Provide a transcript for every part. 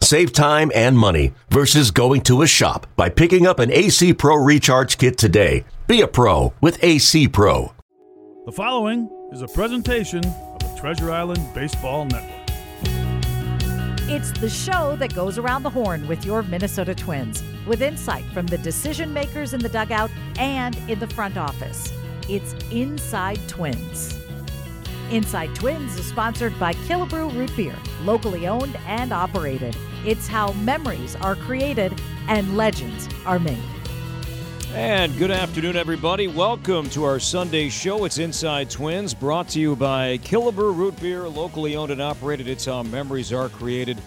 Save time and money versus going to a shop by picking up an AC Pro Recharge Kit today. Be a pro with AC Pro. The following is a presentation of the Treasure Island Baseball Network. It's the show that goes around the horn with your Minnesota Twins, with insight from the decision makers in the dugout and in the front office. It's Inside Twins. Inside Twins is sponsored by Killebrew Root Beer, locally owned and operated. It's how memories are created and legends are made. And good afternoon, everybody. Welcome to our Sunday show. It's Inside Twins, brought to you by Killebrew Root Beer, locally owned and operated. It's how memories are created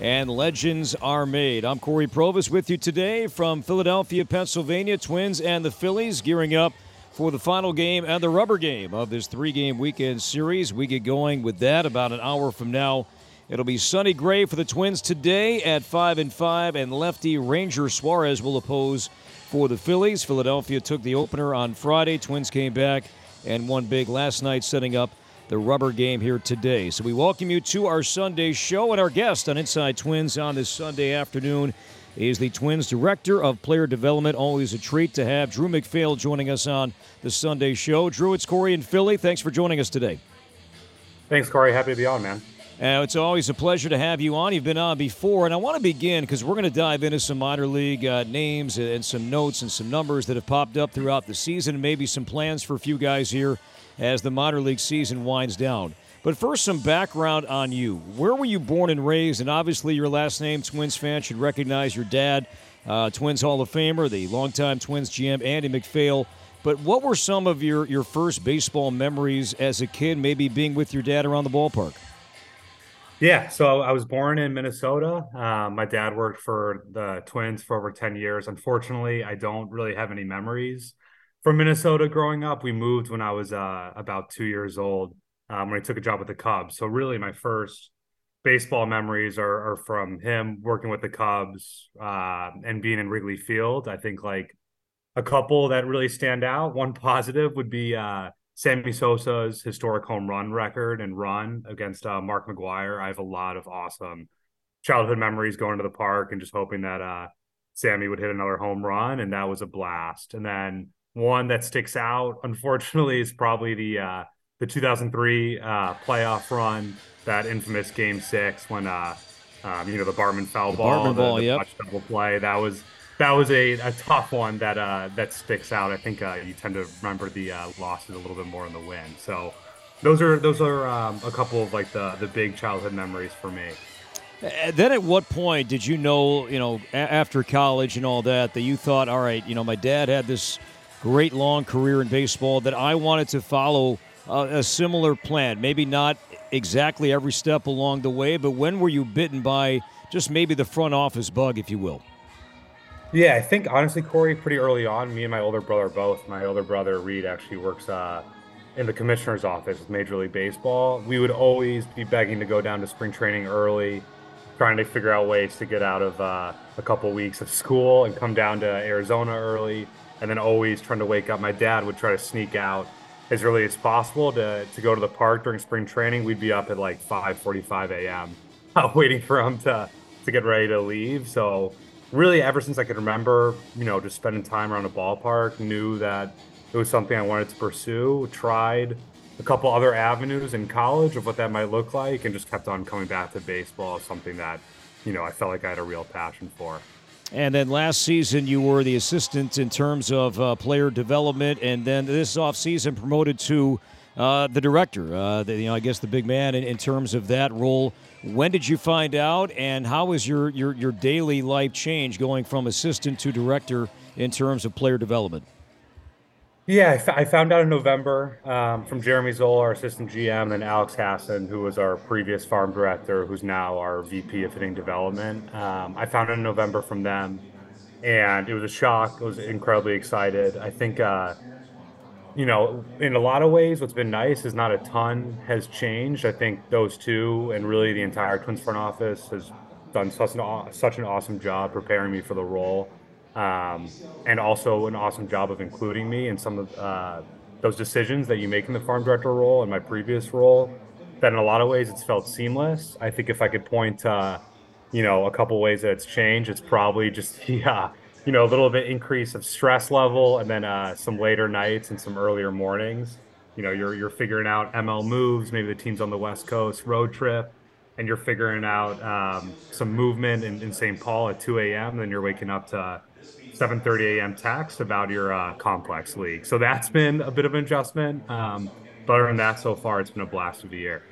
and legends are made. I'm Corey Provus with you today from Philadelphia, Pennsylvania. Twins and the Phillies gearing up for the final game and the rubber game of this three game weekend series. We get going with that about an hour from now. It'll be Sonny Gray for the Twins today at 5 and 5, and lefty Ranger Suarez will oppose for the Phillies. Philadelphia took the opener on Friday. Twins came back and won big last night, setting up the rubber game here today. So we welcome you to our Sunday show, and our guest on Inside Twins on this Sunday afternoon is the Twins Director of Player Development. Always a treat to have Drew MacPhail joining us on the Sunday show. Drew, it's Corey in Philly. Thanks for joining us today. Thanks, Corey. Happy to be on, man. Uh, it's always a pleasure to have you on. You've been on before, and I want to begin because we're going to dive into some minor league uh, names and some notes and some numbers that have popped up throughout the season, and maybe some plans for a few guys here as the minor league season winds down. But first, some background on you. Where were you born and raised? And obviously, your last name, Twins fans should recognize your dad, uh, Twins Hall of Famer, the longtime Twins GM, Andy MacPhail. But what were some of your, your first baseball memories as a kid, maybe being with your dad around the ballpark? Yeah, so I was born in Minnesota. Um, my dad worked for the Twins for over 10 years. Unfortunately, I don't really have any memories from Minnesota growing up. We moved when I was uh, about two years old um, when I took a job with the Cubs. So, really, my first baseball memories are, are from him working with the Cubs uh, and being in Wrigley Field. I think like a couple that really stand out. One positive would be uh, Sammy Sosa's historic home run record and run against uh, Mark McGwire. I have a lot of awesome childhood memories going to the park and just hoping that uh, Sammy would hit another home run, and that was a blast. And then one that sticks out, unfortunately, is probably the uh, the 2003 uh, playoff run, that infamous Game Six when uh, um, you know the Bartman foul the ball, the, ball, the yep. double play. That was that was a, a tough one that uh, that sticks out. I think uh, you tend to remember the uh, losses a little bit more in the win. So those are those are um, a couple of like the the big childhood memories for me. Uh, then at what point did you know, you know, a- after college and all that, that you thought, all right, you know, my dad had this great long career in baseball that I wanted to follow a similar plan? Maybe not exactly every step along the way, but when were you bitten by just maybe the front office bug, if you will? Yeah, I think honestly, Corey, pretty early on, me and my older brother both. My older brother Reed actually works uh, in the commissioner's office with Major League Baseball. We would always be begging to go down to spring training early, trying to figure out ways to get out of uh, a couple weeks of school and come down to Arizona early, and then always trying to wake up. My dad would try to sneak out as early as possible to, to go to the park during spring training. We'd be up at like 5:45 a.m. Uh, waiting for him to to get ready to leave. So really ever since I could remember, you know, just spending time around a ballpark, knew that it was something I wanted to pursue. Tried a couple other avenues in college of what that might look like, and just kept on coming back to baseball as something that, you know, I felt like I had a real passion for. And then last season, you were the assistant in terms of uh, player development, and then this offseason promoted to uh, the director. Uh, the, you know, I guess the big man in, in terms of that role. When did you find out, and how was your, your your daily life change going from assistant to director in terms of player development? Yeah, I, f- I found out in November um, from Jeremy Zoll, our assistant GM, and then Alex Hassan, who was our previous farm director, who's now our VP of hitting development. Um, I found out in November from them, and it was a shock. I was incredibly excited. I think uh, you know, in a lot of ways, what's been nice is not a ton has changed. I think those two and really the entire Twins front office has done such an, such an awesome job preparing me for the role, um, and also an awesome job of including me in some of uh, those decisions that you make in the farm director role and my previous role. That in a lot of ways it's felt seamless. I think if I could point, uh, you know, a couple ways that it's changed, it's probably just yeah you know, a little bit increase of stress level, and then uh, some later nights and some earlier mornings. You know, you're you're figuring out ML moves. Maybe the team's on the West Coast road trip, and you're figuring out um, some movement in, in St. Paul at 2 a.m. Then you're waking up to 7:30 a.m. text about your uh, complex league. So that's been a bit of an adjustment. Um, but other than that, so far it's been a blast of the year.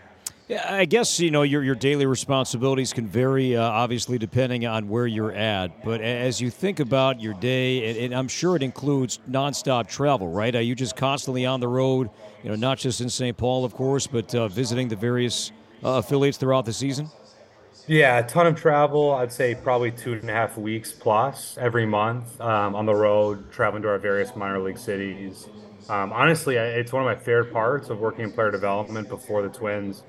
Yeah, I guess you know your your daily responsibilities can vary, uh, obviously depending on where you're at. But as you think about your day, and, and, I'm sure it includes nonstop travel, right? Are you just constantly on the road? You know, not just in St. Paul, of course, but uh, visiting the various uh, affiliates throughout the season. Yeah, a ton of travel. I'd say probably two and a half weeks plus every month um, on the road, traveling to our various minor league cities. Um, honestly, it's one of my favorite parts of working in player development before the Twins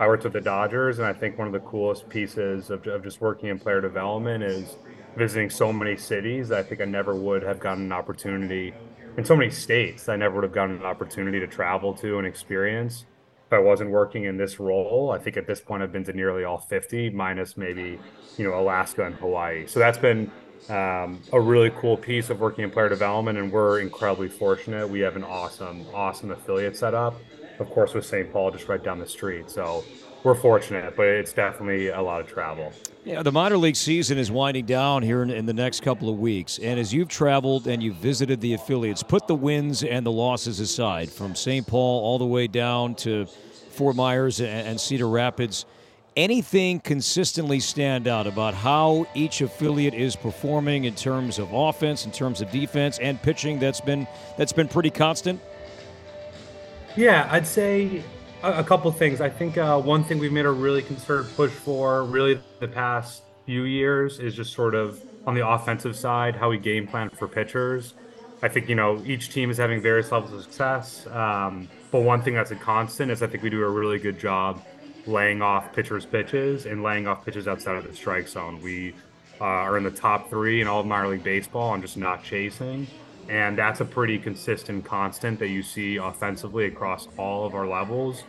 I worked with the Dodgers, and I think one of the coolest pieces of, of just working in player development is visiting so many cities that I think I never would have gotten an opportunity in so many states I never would have gotten an opportunity to travel to and experience if I wasn't working in this role. I think at this point I've been to nearly all 50, minus maybe, you know, Alaska and Hawaii. So that's been um, a really cool piece of working in player development, and we're incredibly fortunate. We have an awesome, awesome affiliate set up of course, with St. Paul just right down the street. So we're fortunate, but it's definitely a lot of travel. Yeah, the minor league season is winding down here in, in, the next couple of weeks. And as you've traveled and you've visited the affiliates, put the wins and the losses aside from St. Paul all the way down to Fort Myers and, and Cedar Rapids. Anything consistently stand out about how each affiliate is performing in terms of offense, in terms of defense, and pitching that's been that's been pretty constant? Yeah, I'd say a, couple things. I think uh, one thing we've made a really concerted push for, really the past few years, is just sort of on the offensive side, how we game plan for pitchers. I think you know each team is having various levels of success, um, but one thing that's a constant is I think we do a really good job laying off pitchers' pitches and laying off pitches outside of the strike zone. We uh, are in the top three in all of minor league baseball on just not chasing. And that's a pretty consistent constant that you see offensively across all of our levels.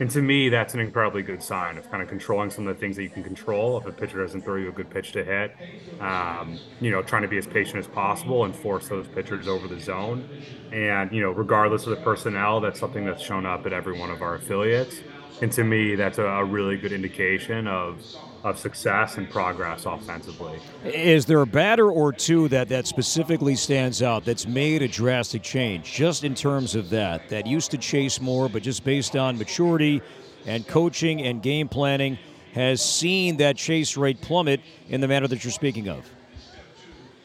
And to me, that's an incredibly good sign of kind of controlling some of the things that you can control. If a pitcher doesn't throw you a good pitch to hit, um, you know, trying to be as patient as possible and force those pitchers over the zone. And, you know, regardless of the personnel, that's something that's shown up at every one of our affiliates. And to me, that's a, a really good indication of of success and progress offensively. Is there a batter or two that, that specifically stands out that's made a drastic change just in terms of that, that used to chase more, but just based on maturity and coaching and game planning has seen that chase rate plummet in the manner that you're speaking of?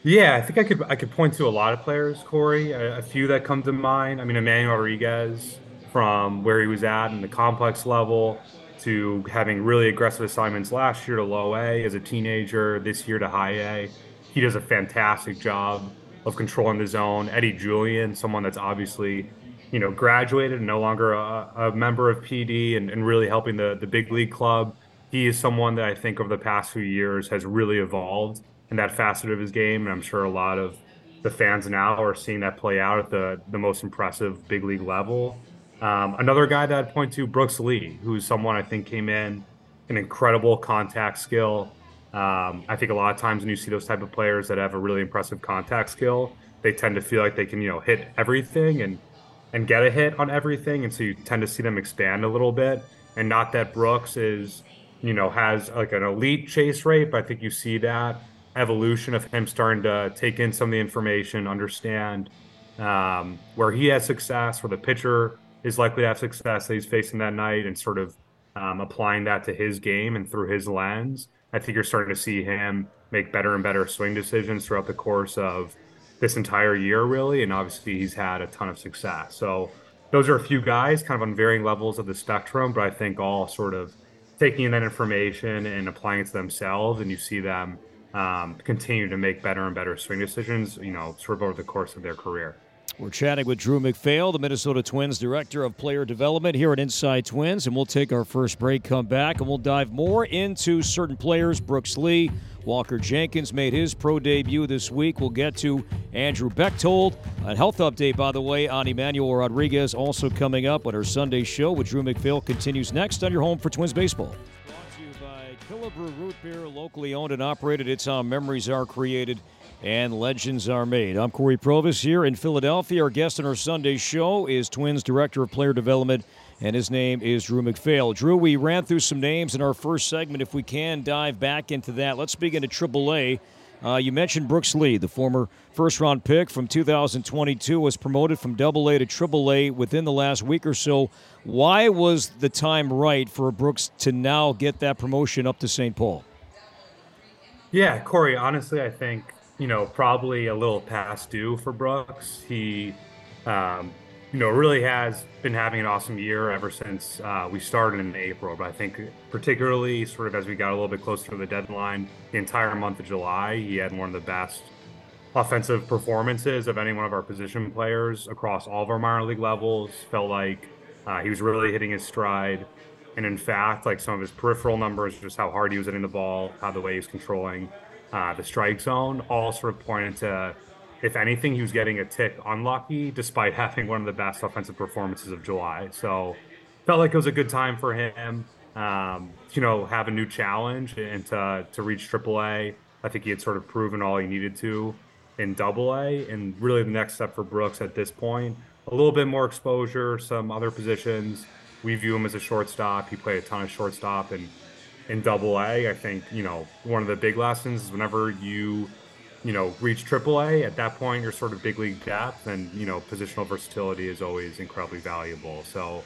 Yeah, I think I could I could point to a lot of players, Corey. A, a few that come to mind. I mean, Emmanuel Rodriguez from where he was at in the complex level to having really aggressive assignments last year to low A as a teenager, this year to high A. He does a fantastic job of controlling the zone. Eddie Julien, someone that's obviously, you know, graduated and no longer a, a member of PD and, and really helping the, the big league club. He is someone that I think over the past few years has really evolved in that facet of his game. And I'm sure a lot of the fans now are seeing that play out at the, the most impressive big league level. Um, another guy that I'd point to, Brooks Lee, who's someone I think came in an incredible contact skill. Um, I think a lot of times when you see those type of players that have a really impressive contact skill, they tend to feel like they can, you know, hit everything and and get a hit on everything, and so you tend to see them expand a little bit. And not that Brooks is, you know, has like an elite chase rate, but I think you see that evolution of him starting to take in some of the information, understand um, where he has success, where the pitcher is likely to have success that he's facing that night and sort of um, applying that to his game and through his lens. I think you're starting to see him make better and better swing decisions throughout the course of this entire year, really. And obviously, he's had a ton of success. So, those are a few guys kind of on varying levels of the spectrum, but I think all sort of taking in that information and applying it to themselves. And you see them um, continue to make better and better swing decisions, you know, sort of over the course of their career. We're chatting with Drew MacPhail, the Minnesota Twins Director of Player Development here at Inside Twins, and we'll take our first break, come back, and we'll dive more into certain players. Brooks Lee, Walker Jenkins made his pro debut this week. We'll get to Andrew Bechtold. A health update, by the way, on Emmanuel Rodriguez also coming up on our Sunday show with Drew MacPhail continues next on your home for Twins baseball. Brought to you by Killebrew Root Beer, locally owned and operated. It's how memories are created and legends are made. I'm Corey Provus here in Philadelphia. Our guest on our Sunday show is Twins Director of Player Development, and his name is Drew MacPhail. Drew, we ran through some names in our first segment. If we can dive back into that, let's begin at AAA. Uh, you mentioned Brooks Lee, the former first round pick from 2022, was promoted from AA to AAA within the last week or so. Why was the time right for Brooks to now get that promotion up to St. Paul? Yeah, Corey, honestly, I think you know, probably a little past due for Brooks. He, um, you know, really has been having an awesome year ever since uh, we started in April. But I think, particularly, sort of as we got a little bit closer to the deadline, the entire month of July, he had one of the best offensive performances of any one of our position players across all of our minor league levels. Felt like uh, he was really hitting his stride. And in fact, like some of his peripheral numbers, just how hard he was hitting the ball, how the way he was controlling uh, the strike zone, all sort of pointed to, if anything, he was getting a tick unlucky despite having one of the best offensive performances of July. So felt like it was a good time for him. Um, you know, have a new challenge and to to reach AAA. I think he had sort of proven all he needed to in Double A, and really the next step for Brooks at this point, a little bit more exposure, some other positions. We view him as a shortstop. He played a ton of shortstop and in double A. I think, you know, one of the big lessons is whenever you, you know, reach triple A, at that point you're sort of big league depth and, you know, positional versatility is always incredibly valuable. So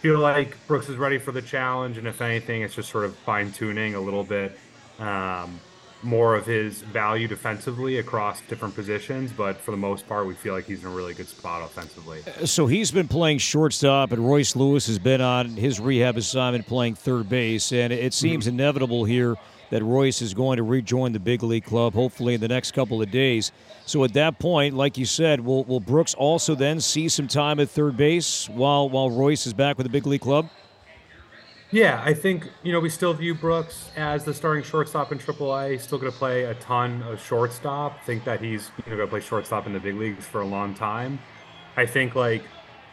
feel like Brooks is ready for the challenge and if anything, it's just sort of fine tuning a little bit. Um, more of his value defensively across different positions, but for the most part, we feel like he's in a really good spot offensively. So he's been playing shortstop, and Royce Lewis has been on his rehab assignment playing third base, and it seems mm-hmm. inevitable here that Royce is going to rejoin the big league club, hopefully in the next couple of days. So at that point, like you said, will will Brooks also then see some time at third base while while Royce is back with the big league club? Yeah, I think you know we still view Brooks as the starting shortstop in AAA. He's still going to play a ton of shortstop. Think that he's you know going to play shortstop in the big leagues for a long time. I think like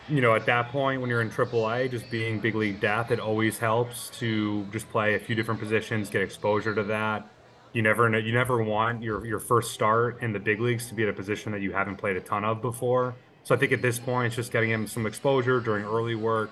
you know at that point when you're in AAA, just being big league depth, it always helps to just play a few different positions, get exposure to that. You never know, you never want your your first start in the big leagues to be at a position that you haven't played a ton of before. So I think at this point, it's just getting him some exposure during early work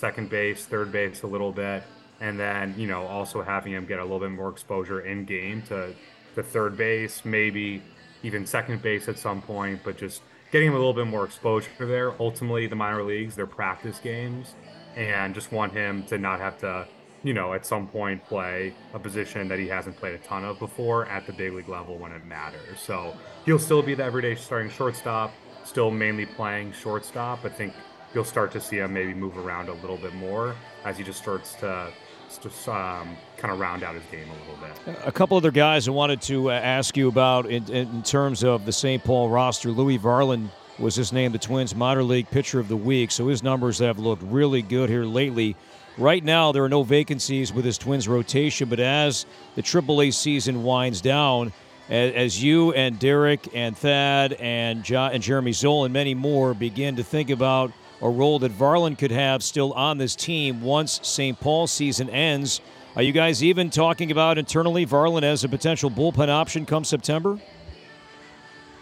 second base, third base a little bit, and then you know also having him get a little bit more exposure in game to the third base, maybe even second base at some point, but just getting him a little bit more exposure there. Ultimately, the minor leagues, they're practice games, and just want him to not have to, you know, at some point play a position that he hasn't played a ton of before at the big league level when it matters. So he'll still be the everyday starting shortstop, still mainly playing shortstop. I think you'll start to see him maybe move around a little bit more as he just starts to just um, kind of round out his game a little bit. A couple other guys I wanted to uh, ask you about in, in, terms of the St. Paul roster. Louis Varland was just named the Twins minor league pitcher of the week, so his numbers have looked really good here lately. Right now, there are no vacancies with his Twins rotation, but as the AAA season winds down, as you and Derek and Thad and, and Jeremy Zoll and many more begin to think about a role that Varland could have still on this team once St. Paul's season ends. Are you guys even talking about internally Varland as a potential bullpen option come September?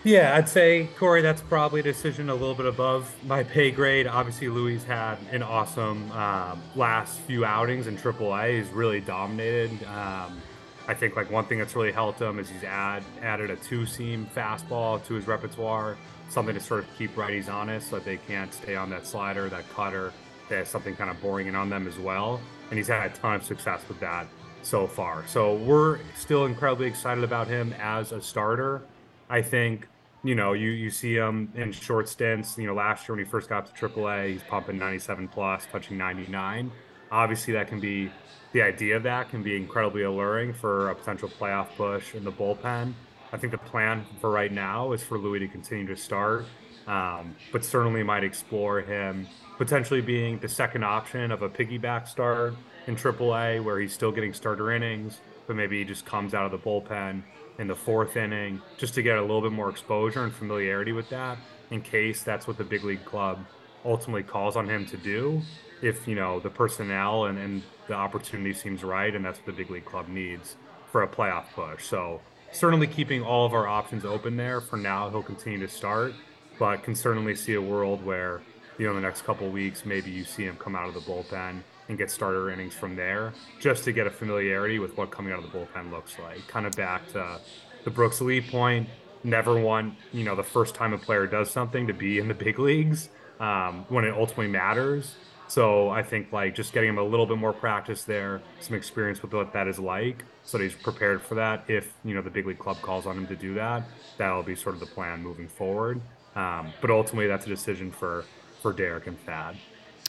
Yeah, I'd say Corey, that's probably a decision a little bit above my pay grade. Obviously, Louis had an awesome um, last few outings in AAA. He's really dominated. Um, I think like one thing that's really helped him is he's add added a two seam fastball to his repertoire something to sort of keep righties honest so that they can't stay on that slider, that cutter. They have something kind of boring in on them as well. And he's had a ton of success with that so far. So we're still incredibly excited about him as a starter. I think, you know, you, you see him in short stints. You know, last year when he first got to AAA, he's pumping 97 plus, touching 99. Obviously, that can be the idea of that can be incredibly alluring for a potential playoff push in the bullpen. I think the plan for right now is for Louis to continue to start. um, but certainly might explore him potentially being the second option of a piggyback start in AAA, where he's still getting starter innings, but maybe he just comes out of the bullpen in the fourth inning just to get a little bit more exposure and familiarity with that in case that's what the big league club ultimately calls on him to do if you know the personnel and, and the opportunity seems right and that's what the big league club needs for a playoff push. So certainly keeping all of our options open there. For now he'll continue to start but can certainly see a world where you know in the next couple weeks maybe you see him come out of the bullpen and get starter innings from there just to get a familiarity with what coming out of the bullpen looks like. Kind of back to the brooks lee point never want you know the first time a player does something to be in the big leagues um, when it ultimately matters so I think like just getting him a little bit more practice there, some experience with what that is like, so that he's prepared for that. If you know the big league club calls on him to do that, that'll be sort of the plan moving forward. Um, but ultimately, that's a decision for for Derek and Thad.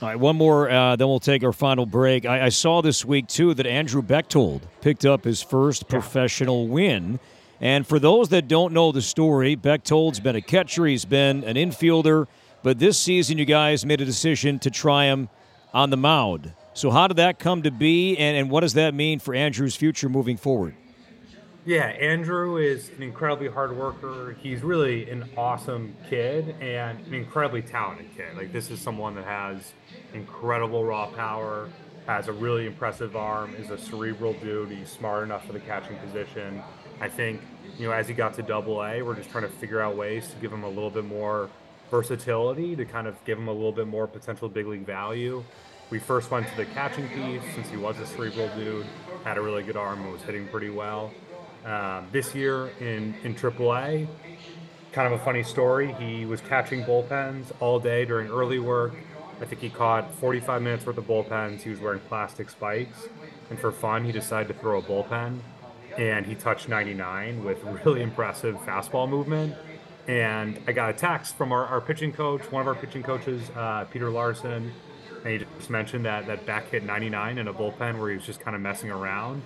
All right, one more, uh, then we'll take our final break. I, I, saw this week too that Andrew Bechtold picked up his first yeah. professional win. And for those that don't know the story, Bechtold's been a catcher, he's been an infielder, but this season you guys made a decision to try him on the mound. So how did that come to be, and, and what does that mean for Andrew's future moving forward? Yeah, Andrew is an incredibly hard worker. He's really an awesome kid and an incredibly talented kid. Like this is someone that has incredible raw power, has a really impressive arm, is a cerebral dude. He's smart enough for the catching position. I think, you know, as he got to double A, we're just trying to figure out ways to give him a little bit more versatility to kind of give him a little bit more potential big league value. We first went to the catching piece since he was a cerebral dude, had a really good arm and was hitting pretty well. Um, this year in, in AAA, kind of a funny story. He was catching bullpens all day during early work. I think he caught 45 minutes worth of bullpens. He was wearing plastic spikes. And for fun, he decided to throw a bullpen. And he touched 99 with really impressive fastball movement. And I got a text from our, our pitching coach, one of our pitching coaches, uh, Peter Larson. And he just mentioned that that back hit 99 in a bullpen where he was just kind of messing around.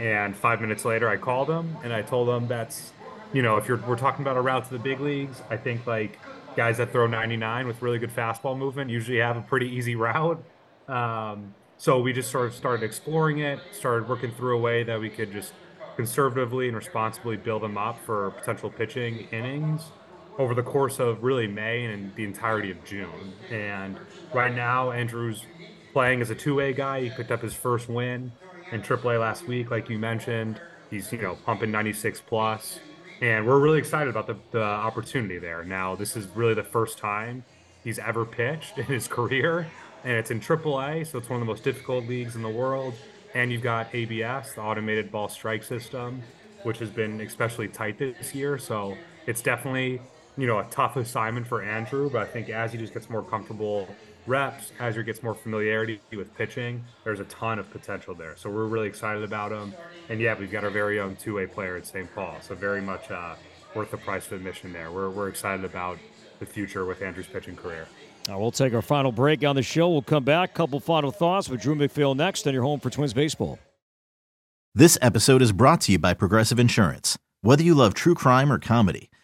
And five minutes later, I called him and I told him that's, you know, if you're we're talking about a route to the big leagues, I think like guys that throw 99 with really good fastball movement usually have a pretty easy route. Um, so we just sort of started exploring it, started working through a way that we could just conservatively and responsibly build them up for potential pitching innings over the course of really May and the entirety of June. And right now, Andrew's playing as a two-way guy. He picked up his first win in AAA last week, like you mentioned. He's you know pumping 96 plus, and we're really excited about the, the opportunity there. Now, this is really the first time he's ever pitched in his career, and it's in AAA, so it's one of the most difficult leagues in the world. And you've got ABS, the automated ball strike system, which has been especially tight this year. So it's definitely you know a tough assignment for Andrew, but I think as he just gets more comfortable reps, as he gets more familiarity with pitching, there's a ton of potential there. So we're really excited about him. And yeah, we've got our very own two-way player at St. Paul, so very much uh, worth the price of admission there. We're we're excited about the future with Andrew's pitching career. Right, we'll take our final break on the show. We'll come back. Couple final thoughts with Drew MacPhail next on your home for Twins baseball. This episode is brought to you by Progressive Insurance. Whether you love true crime or comedy,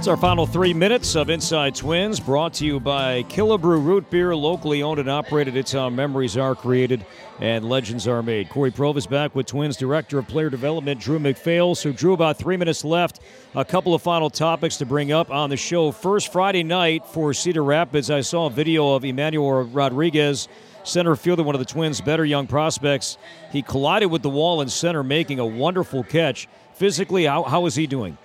It's our final three minutes of Inside Twins, brought to you by Killebrew Root Beer, locally owned and operated. It's how memories are created and legends are made. Corey Provus back with Twins Director of Player Development, Drew MacPhail. So, Drew, about three minutes left. A couple of final topics to bring up on the show. First, Friday night for Cedar Rapids, I saw a video of Emmanuel Rodriguez center fielder, one of the Twins' better young prospects. He collided with the wall in center, making a wonderful catch. Physically, how, how is he doing?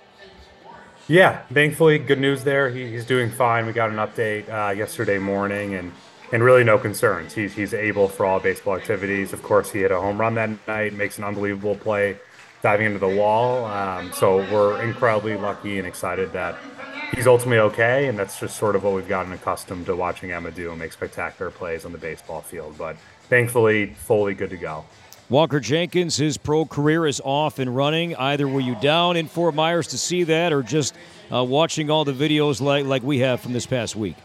Yeah, thankfully, good news there. He, he's doing fine. We got an update uh, yesterday morning, and and really no concerns. He's he's able for all baseball activities. Of course, he hit a home run that night, makes an unbelievable play, diving into the wall. Um, so we're incredibly lucky and excited that he's ultimately okay, and that's just sort of what we've gotten accustomed to watching Emma do and make spectacular plays on the baseball field. But thankfully, fully good to go. Walker Jenkins, his pro career is off and running. Either were you down in Fort Myers to see that, or just uh, watching all the videos like like we have from this past week?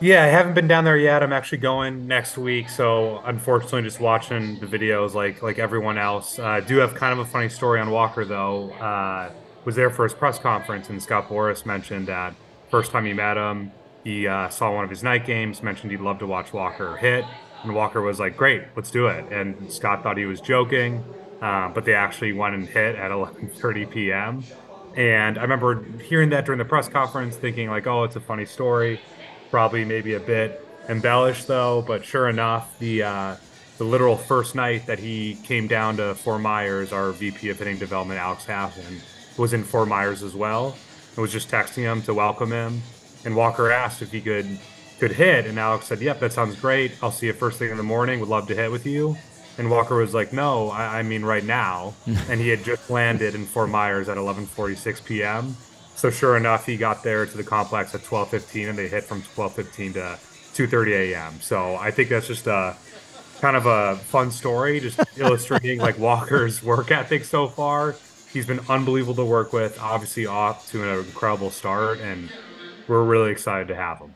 Yeah, I haven't been down there yet. I'm actually going next week, so unfortunately, just watching the videos like like everyone else. Uh, I do have kind of a funny story on Walker though. Uh, was there for his press conference, and Scott Boras mentioned that first time he met him, he uh, saw one of his night games, mentioned he'd love to watch Walker hit, and Walker was like, "Great, let's do it." And Scott thought he was joking, uh, but they actually went and hit at 11:30 p.m. And I remember hearing that during the press conference, thinking like, "Oh, it's a funny story." Probably maybe a bit embellished though, but sure enough, the uh, the literal first night that he came down to Fort Myers, our VP of hitting development, Alex Hassan, was in Fort Myers as well, and was just texting him to welcome him. And Walker asked if he could could hit, and Alex said, "Yep, that sounds great. I'll see you first thing in the morning. Would love to hit with you." And Walker was like, "No, I, I mean right now." and he had just landed in Fort Myers at 11:46 p.m. So sure enough, he got there to the complex at 12:15, and they hit from 12:15 to 2:30 a.m. So I think that's just a kind of a fun story, just illustrating like Walker's work ethic so far. He's been unbelievable to work with. Obviously, off to an incredible start, and we're really excited to have him.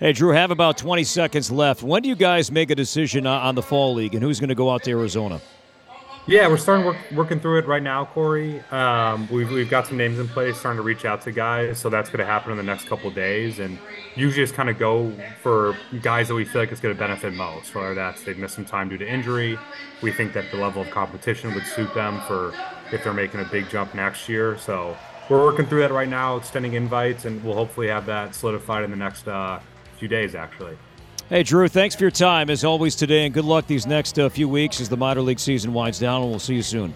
Hey, Drew, have about 20 seconds left. When do you guys make a decision on the fall league and who's going to go out to Arizona? Yeah, we're starting work, working through it right now, Corey. Um, we've, we've got some names in place, starting to reach out to guys. So that's going to happen in the next couple days. And usually just kind of go for guys that we feel like it's going to benefit most, whether that's they've missed some time due to injury. We think that the level of competition would suit them for if they're making a big jump next year. So we're working through that right now, extending invites, and we'll hopefully have that solidified in the next uh, few days, actually. Hey, Drew, thanks for your time as always today, and good luck these next uh, few weeks as the minor league season winds down, and we'll see you soon.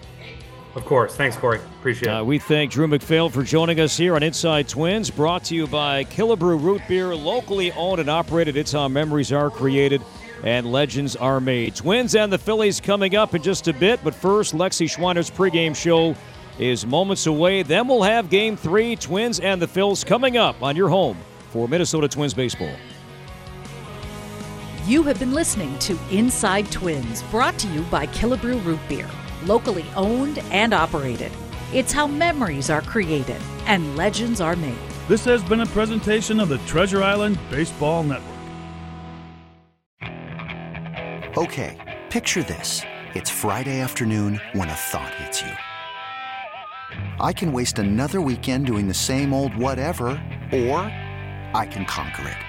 Of course. Thanks, Corey. Appreciate it. Uh, we thank Drew MacPhail for joining us here on Inside Twins, brought to you by Killebrew Root Beer, locally owned and operated. It's how memories are created and legends are made. Twins and the Phillies coming up in just a bit, but first, Lexi Schweiner's pregame show is moments away. Then we'll have Game 3, Twins and the Phils, coming up on your home for Minnesota Twins baseball. You have been listening to Inside Twins, brought to you by Killebrew Root Beer, locally owned and operated. It's how memories are created and legends are made. This has been a presentation of the Treasure Island Baseball Network. Okay, picture this. It's Friday afternoon when a thought hits you. I can waste another weekend doing the same old whatever, or I can conquer it.